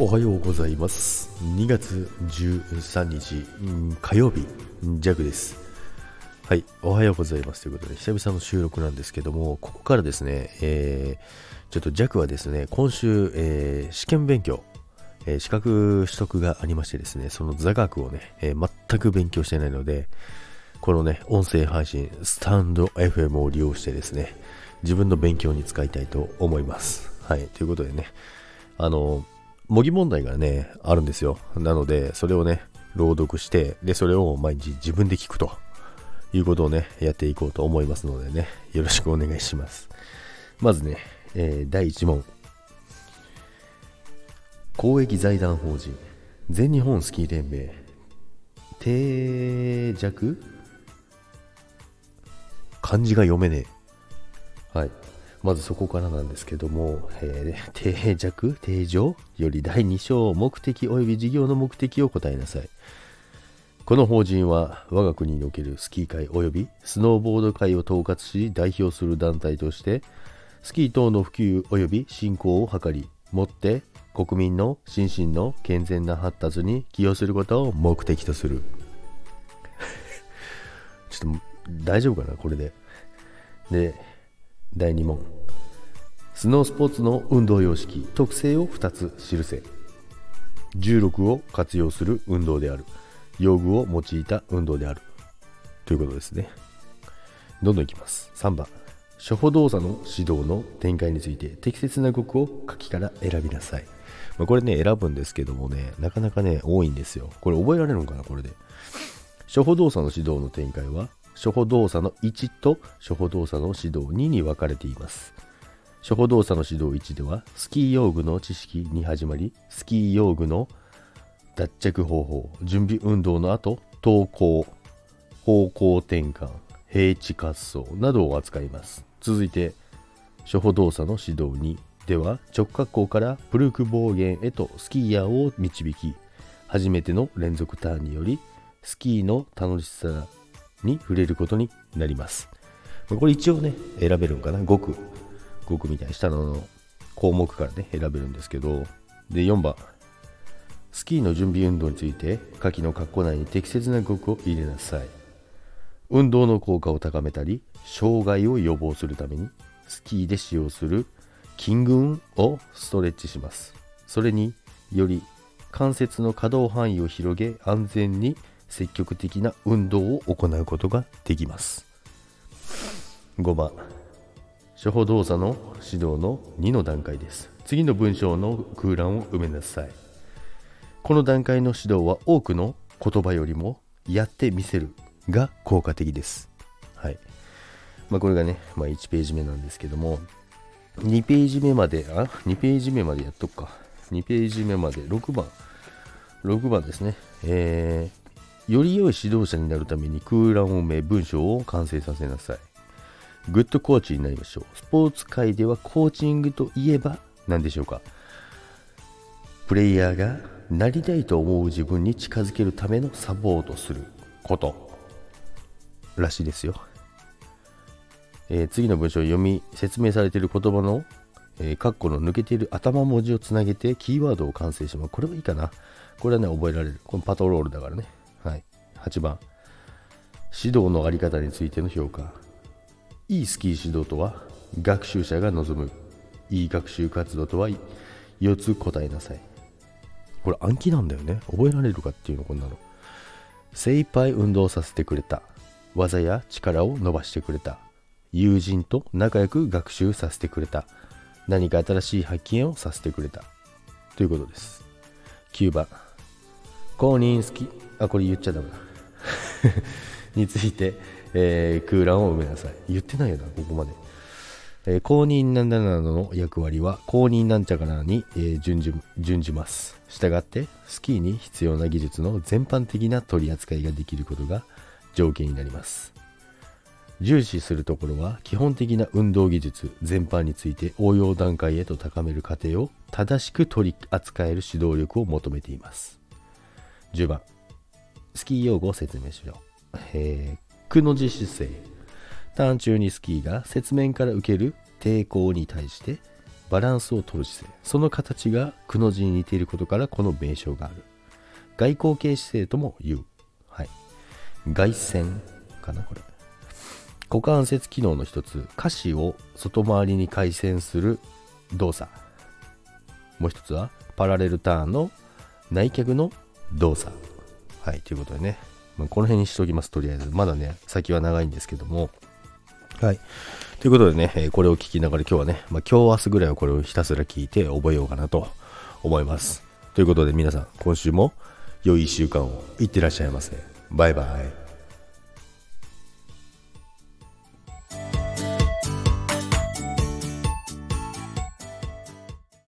おはようございます。2月13日、火曜日ジャグです。はいおはようございます。ということで久々の収録なんですけどもここからですね、えー、ちょっとジャグはですね今週、えー、試験勉強え、資格取得がありましてですね、その座学をね、えー、全く勉強してないので、このね、音声配信、スタンド FM を利用してですね、自分の勉強に使いたいと思います。はい、ということでね、あの、模擬問題がね、あるんですよ。なので、それをね、朗読して、で、それを毎日自分で聞くということをね、やっていこうと思いますのでね、よろしくお願いします。まずね、えー、第1問。公益財団法人全日本スキー連盟定着？漢字が読めねえ。はい。まずそこからなんですけども、えー、定着定常より第2章目的及び事業の目的を答えなさい。この法人は我が国におけるスキー界及びスノーボード界を統括し代表する団体としてスキー等の普及及び振興を図り、もって国民の心身の健全な発達に寄与することを目的とする。ちょっと大丈夫かなこれで。で、第2問。スノースポーツの運動様式、特性を2つ記せ。重力を活用する運動である。用具を用いた運動である。ということですね。どんどんいきます。3番。初歩動作の指導の展開について適切な語句を書きから選びなさい。まあ、これね、選ぶんですけどもね、なかなかね、多いんですよ。これ覚えられるのかな、これで。初歩動作の指導の展開は、初歩動作の1と初歩動作の指導2に分かれています。初歩動作の指導1では、スキー用具の知識に始まり、スキー用具の脱着方法、準備運動の後、投稿、方向転換、平地滑走などを扱います。続いて、初歩動作の指導2では直角行からプルク暴原へとスキーヤーを導き初めての連続ターンによりスキーの楽しさに触れることになります。これ一応ね選べるんかな？5区5区みたいな下の項目からね選べるんですけど。で4番。スキーの準備運動について下記の括弧内に適切な語句を入れなさい。運動の効果を高めたり障害を予防するためにスキーで使用する筋群をストレッチします。それにより関節の可動範囲を広げ安全に積極的な運動を行うことができます。5番初歩動作の指導の2の段階です。次の文章の空欄を埋めなさい。この段階の指導は多くの言葉よりもやってみせるが効果的です。はい。まあ、これがね、まあ、1ページ目なんですけども、2ページ目まで、あ、2ページ目までやっとくか。2ページ目まで、6番。6番ですね。えー、より良い指導者になるために空欄を埋め文章を完成させなさい。グッドコーチになりましょう。スポーツ界ではコーチングといえば何でしょうか？プレイヤーがなりたいと思う自分に近づけるためのサポートすることらしいですよ。えー、次の文章を読み説明されている言葉の、えー、カッコの抜けている頭文字をつなげてキーワードを完成します。これはいいかな。これはね、覚えられる。このパトロールだからね。はい。8番。指導のあり方についての評価。いいスキー指導とは、学習者が望む。いい学習活動とは、4つ答えなさい。これ暗記なんだよね。覚えられるかっていうの、こんなの。精一杯運動させてくれた。技や力を伸ばしてくれた。友人と仲良く学習させてくれた。何か新しい発見をさせてくれた。ということです。9番。公認好き。あ、これ言っちゃダメだ。について、えー、空欄を埋めなさい。言ってないよな、ここまで。えー、公認なんだなどの役割は公認なんちゃからに、えー、準じ準じます。したがって、スキーに必要な技術の全般的な取り扱いができることが条件になります。重視するところは基本的な運動技術全般について応用段階へと高める過程を正しく取り扱える指導力を求めています。10番、スキー用語を説明しよう。えー、くの字姿勢。ターン中にスキーが雪面から受ける抵抗に対してバランスを取る姿勢。その形がくの字に似ていることからこの名称がある。外交系姿勢とも言う、はい、外旋かなこれ。股関節機能の一つ。下肢を外回りに回旋する動作。もう一つはパラレルターンの内脚の動作。はいということでね、まあ、この辺にしておきますとりあえず。まだね先は長いんですけども。はい。ということでね、えこれを聞きながら今日はね、まあ、今日明日ぐらいはこれをひたすら聞いて覚えようかなと思います。ということで皆さん今週も良い1週間を。いってらっしゃいませ。バイバイ。